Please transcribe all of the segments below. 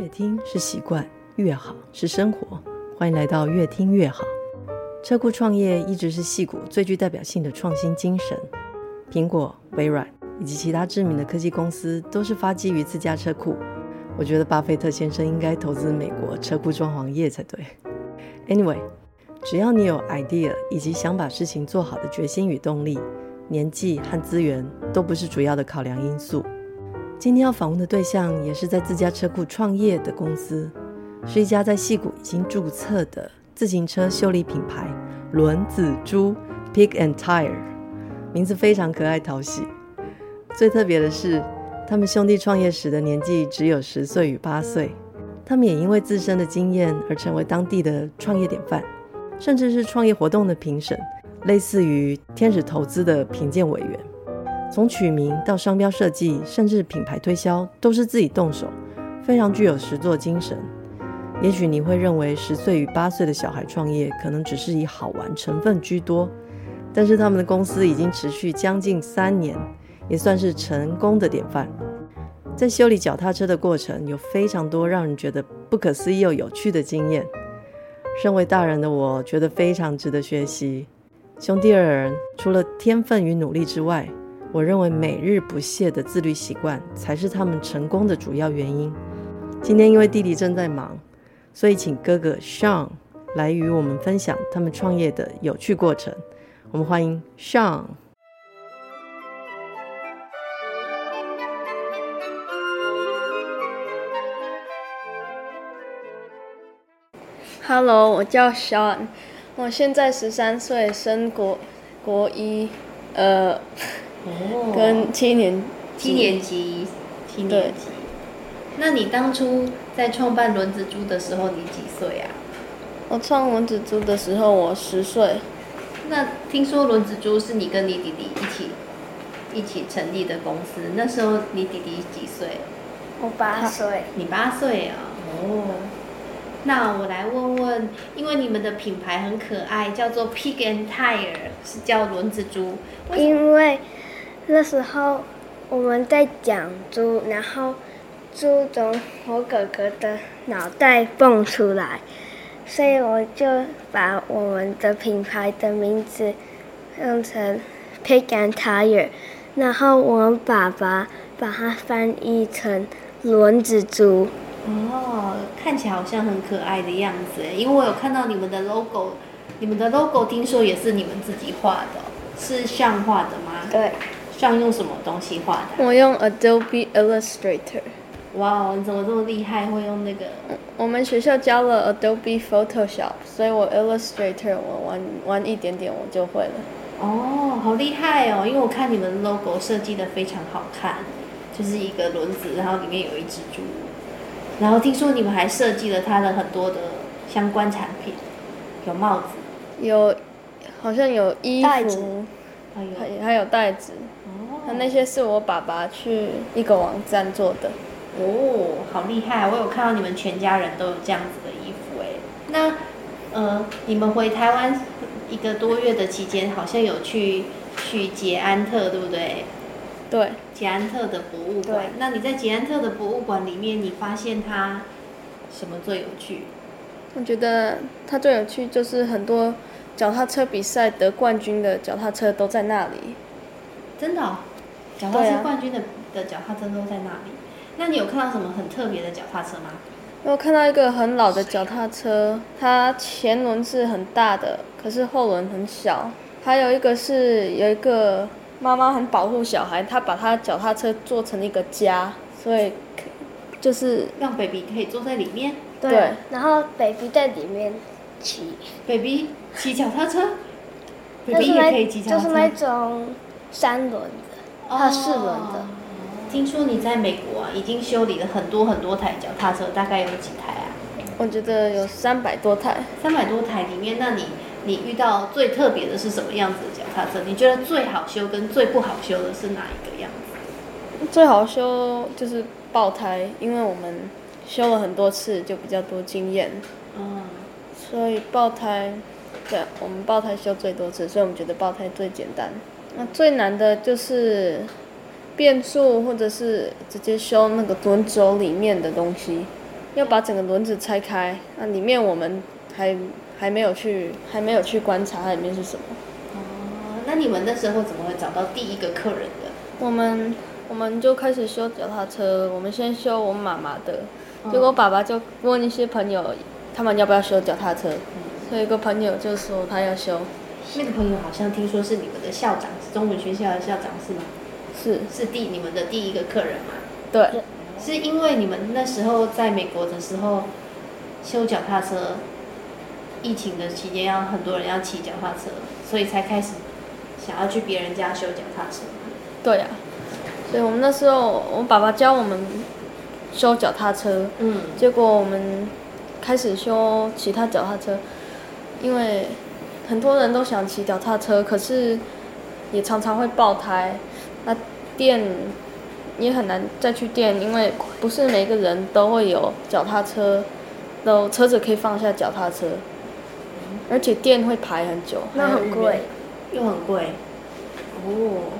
越听是习惯，越好是生活。欢迎来到越听越好。车库创业一直是戏骨最具代表性的创新精神。苹果、微软以及其他知名的科技公司都是发基于自家车库。我觉得巴菲特先生应该投资美国车库装潢业才对。Anyway，只要你有 idea 以及想把事情做好的决心与动力，年纪和资源都不是主要的考量因素。今天要访问的对象也是在自家车库创业的公司，是一家在矽谷已经注册的自行车修理品牌——轮子猪 （Pig and Tire）。名字非常可爱讨喜。最特别的是，他们兄弟创业时的年纪只有十岁与八岁。他们也因为自身的经验而成为当地的创业典范，甚至是创业活动的评审，类似于天使投资的评鉴委员。从取名到商标设计，甚至品牌推销，都是自己动手，非常具有实作精神。也许你会认为十岁与八岁的小孩创业，可能只是以好玩成分居多，但是他们的公司已经持续将近三年，也算是成功的典范。在修理脚踏车的过程，有非常多让人觉得不可思议又有趣的经验。身为大人的我，觉得非常值得学习。兄弟二人除了天分与努力之外，我认为每日不懈的自律习惯才是他们成功的主要原因。今天因为弟弟正在忙，所以请哥哥 Sean 来与我们分享他们创业的有趣过程。我们欢迎 Sean。Hello，我叫 Sean，我现在十三岁，升国国一，呃。哦，跟七年七年级，七年级。那你当初在创办轮子猪的时候，你几岁啊？我创轮子猪的时候，我十岁。那听说轮子猪是你跟你弟弟一起一起成立的公司，那时候你弟弟几岁？我八岁。你八岁啊？哦。那我来问问，因为你们的品牌很可爱，叫做 Pig and Tire，是叫轮子猪。因为。那时候我们在讲猪，然后猪从我哥哥的脑袋蹦出来，所以我就把我们的品牌的名字用成 Pig and Tire，然后我爸爸把它翻译成轮子猪。哦，看起来好像很可爱的样子，因为我有看到你们的 logo，你们的 logo 听说也是你们自己画的，是像画的吗？对。像用什么东西画的？我用 Adobe Illustrator。哇哦，你怎么这么厉害？会用那个？我们学校教了 Adobe Photoshop，所以我 Illustrator 我玩玩一点点我就会了。哦，好厉害哦！因为我看你们 logo 设计的非常好看，就是一个轮子，然后里面有一只猪。然后听说你们还设计了它的很多的相关产品，有帽子，有好像有衣服，还有还有袋子。那那些是我爸爸去一个网站做的。哦，好厉害！我有看到你们全家人都有这样子的衣服哎。那，呃，你们回台湾一个多月的期间，好像有去去捷安特，对不对？对。捷安特的博物馆。对。那你在捷安特的博物馆里面，你发现它什么最有趣？我觉得它最有趣就是很多脚踏车比赛得冠军的脚踏车都在那里。真的哦？脚踏车冠军的、啊、的脚踏车都在那里。那你有看到什么很特别的脚踏车吗？我看到一个很老的脚踏车，它前轮是很大的，可是后轮很小。还有一个是有一个妈妈很保护小孩，她把她脚踏车做成一个家，所以就是让 baby 可以坐在里面。对，对然后 baby 在里面骑。baby 骑脚踏车？baby 也可以骑脚踏车？就是那种三轮。它四轮的。听说你在美国啊，已经修理了很多很多台脚踏车，大概有几台啊？我觉得有三百多台。三百多台里面，那你你遇到最特别的是什么样子的脚踏车？你觉得最好修跟最不好修的是哪一个样子？最好修就是爆胎，因为我们修了很多次，就比较多经验。嗯。所以爆胎，对，我们爆胎修最多次，所以我们觉得爆胎最简单。那最难的就是变速，或者是直接修那个轮轴里面的东西。要把整个轮子拆开，那里面我们还还没有去还没有去观察它里面是什么。哦，那你们那时候怎么会找到第一个客人的？我们我们就开始修脚踏车，我们先修我妈妈的，哦、结果爸爸就问一些朋友，他们要不要修脚踏车，嗯、所以一个朋友就说他要修。那个朋友好像听说是你们的校长，是中文学校的校长是吗？是是第你们的第一个客人吗？对。是因为你们那时候在美国的时候修脚踏车，疫情的期间要很多人要骑脚踏车，所以才开始想要去别人家修脚踏车。对呀、啊，所以我们那时候我爸爸教我们修脚踏车，嗯，结果我们开始修其他脚踏车，因为很多人都想骑脚踏车，可是也常常会爆胎，那电。也很难再去电，因为不是每个人都会有脚踏车，都车子可以放下脚踏车，而且电会排很久，那很贵，又很贵。哦，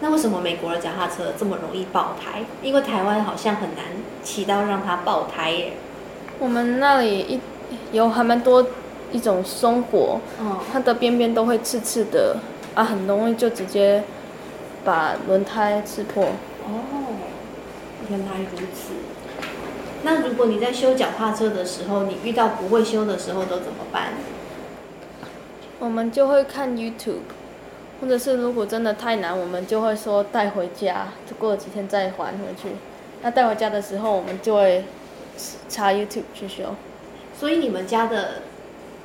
那为什么美国的脚踏车这么容易爆胎？因为台湾好像很难骑到让它爆胎耶。我们那里一有还蛮多一种松果，嗯，它的边边都会刺刺的，啊，很容易就直接把轮胎刺破。哦，原来如此。那如果你在修脚踏车的时候，你遇到不会修的时候都怎么办？我们就会看 YouTube，或者是如果真的太难，我们就会说带回家，就过了几天再还回去。那带回家的时候，我们就会查 YouTube 去修。所以你们家的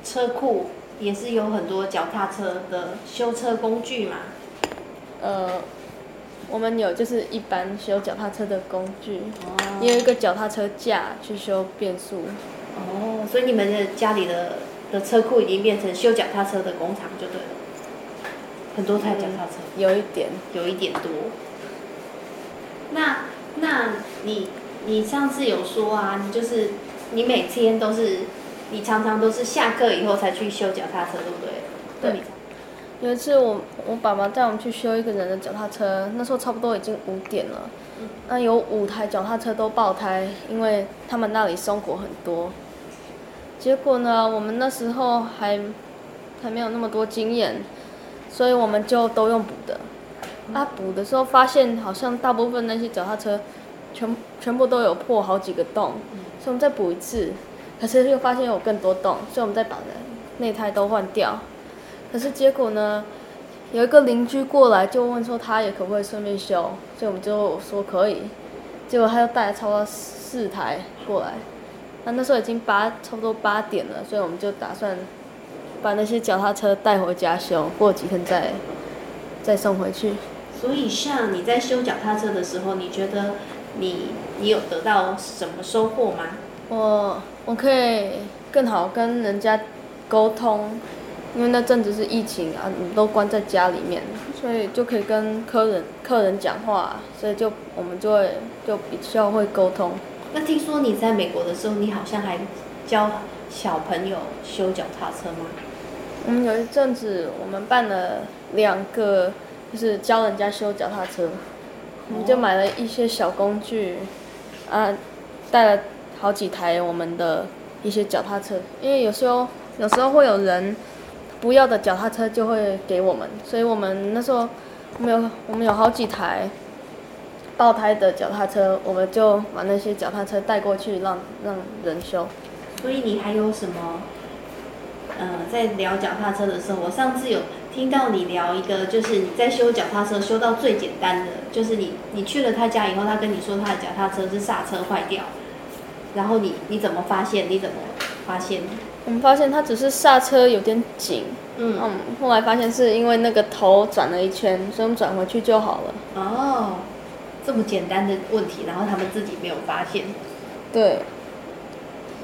车库也是有很多脚踏车的修车工具嘛？呃。我们有就是一般修脚踏车的工具，也有一个脚踏车架去修变速。哦，所以你们的家里的的车库已经变成修脚踏车的工厂就对了，很多台脚踏车。嗯，有一点，有一点多。那那你你上次有说啊，你就是你每天都是，你常常都是下课以后才去修脚踏车，对不对？对。有一次我，我我爸爸带我们去修一个人的脚踏车，那时候差不多已经五点了，那有五台脚踏车都爆胎，因为他们那里松果很多。结果呢，我们那时候还还没有那么多经验，所以我们就都用补的。啊，补的时候发现好像大部分那些脚踏车全全部都有破好几个洞，所以我们再补一次，可是又发现有更多洞，所以我们再把内胎都换掉。可是结果呢，有一个邻居过来就问说他也可不可以顺便修，所以我们就说可以。结果他又带了差不多四台过来，那那时候已经八差不多八点了，所以我们就打算把那些脚踏车带回家修，过几天再再送回去。所以像你在修脚踏车的时候，你觉得你你有得到什么收获吗？我我可以更好跟人家沟通。因为那阵子是疫情啊，你都关在家里面，所以就可以跟客人客人讲话，所以就我们就会就比较会沟通。那听说你在美国的时候，你好像还教小朋友修脚踏车吗？嗯，有一阵子我们办了两个，就是教人家修脚踏车，我们就买了一些小工具，啊，带了好几台我们的一些脚踏车，因为有时候有时候会有人。不要的脚踏车就会给我们，所以我们那时候没有，我们有好几台爆胎的脚踏车，我们就把那些脚踏车带过去让让人修。所以你还有什么？呃，在聊脚踏车的时候，我上次有听到你聊一个，就是你在修脚踏车修到最简单的，就是你你去了他家以后，他跟你说他的脚踏车是刹车坏掉，然后你你怎么发现？你怎么发现？我们发现它只是刹车有点紧，嗯，嗯，后来发现是因为那个头转了一圈，所以我们转回去就好了。哦，这么简单的问题，然后他们自己没有发现。对。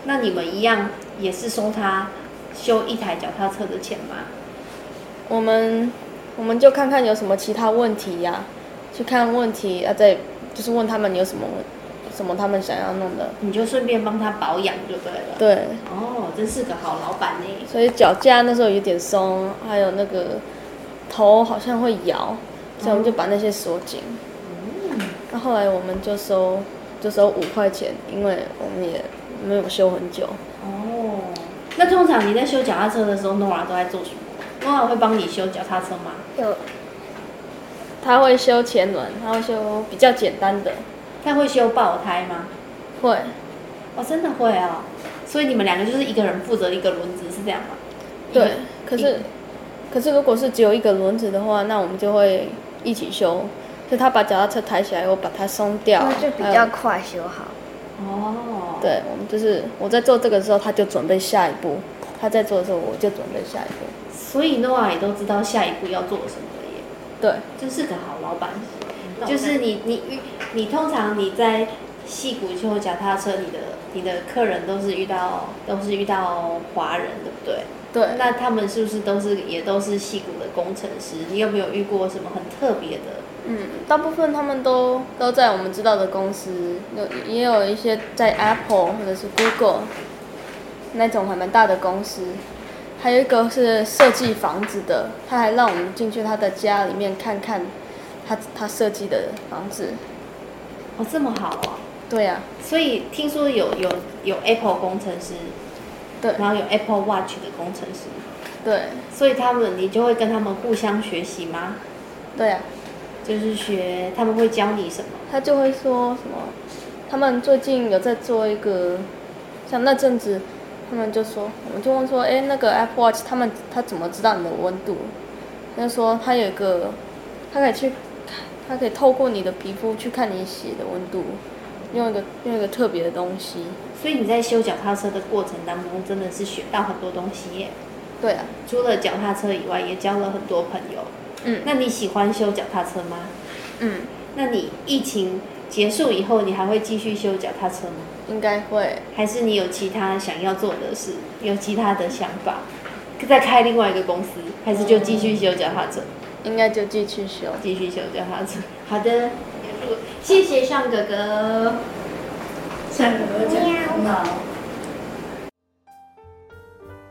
那你们一样也是收他修一台脚踏车的钱吗？我们我们就看看有什么其他问题呀、啊，去看问题啊，再就是问他们有什么问题。什么他们想要弄的，你就顺便帮他保养就对了。对。哦，真是个好老板呢。所以脚架那时候有点松，还有那个头好像会摇，所以我们就把那些锁紧。嗯。那后来我们就收就收五块钱，因为我们也没有修很久。哦，那通常你在修脚踏车的时候，Nora 都在做什么？Nora 会帮你修脚踏车吗？有，他会修前轮，他会修比较简单的。他会修爆胎吗？会。哦，真的会哦。所以你们两个就是一个人负责一个轮子，是这样吗？对。可是，可是如果是只有一个轮子的话，那我们就会一起修。就他把脚踏车抬起来，我把它松掉，那就比较快修好。哦。对，我们就是我在做这个的时候，他就准备下一步；他在做的时候，我就准备下一步。所以 Nora 也都知道下一步要做什么了耶。对，就是个好老板。就是你你你，你通常你在戏谷修脚踏车，你的你的客人都是遇到都是遇到华人，对不对？对。那他们是不是都是也都是戏谷的工程师？你有没有遇过什么很特别的？嗯，大部分他们都都在我们知道的公司，有也有一些在 Apple 或者是 Google 那种还蛮大的公司，还有一个是设计房子的，他还让我们进去他的家里面看看他他设计的房子。哦，这么好啊！对呀、啊。所以听说有有有 Apple 工程师，对，然后有 Apple Watch 的工程师，对。所以他们你就会跟他们互相学习吗？对呀、啊。就是学，他们会教你什么？他就会说什么，他们最近有在做一个，像那阵子，他们就说，我们就问说，哎，那个 Apple Watch，他们他怎么知道你的温度？他就说他有一个，他可以去，他可以透过你的皮肤去看你血的温度，用一个用一个特别的东西。所以你在修脚踏车的过程当中，真的是学到很多东西耶。对啊，除了脚踏车以外，也交了很多朋友。嗯，那你喜欢修脚踏车吗？嗯，那你疫情结束以后，你还会继续修脚踏车吗？应该会。还是你有其他想要做的事，有其他的想法，再开另外一个公司，还是就继续修脚踏车？应该就继续修，继续修脚踏车。好的，谢谢尚哥哥。尚哥哥讲得好。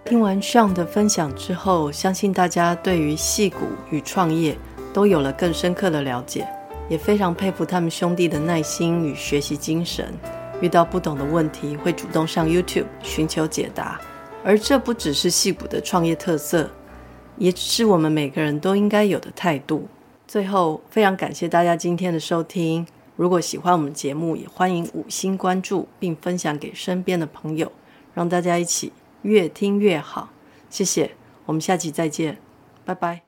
听完 Sean 的分享之后，相信大家对于戏骨与创业都有了更深刻的了解，也非常佩服他们兄弟的耐心与学习精神。遇到不懂的问题，会主动上 YouTube 寻求解答。而这不只是戏骨的创业特色，也是我们每个人都应该有的态度。最后，非常感谢大家今天的收听。如果喜欢我们节目，也欢迎五星关注并分享给身边的朋友，让大家一起。越听越好，谢谢，我们下期再见，拜拜。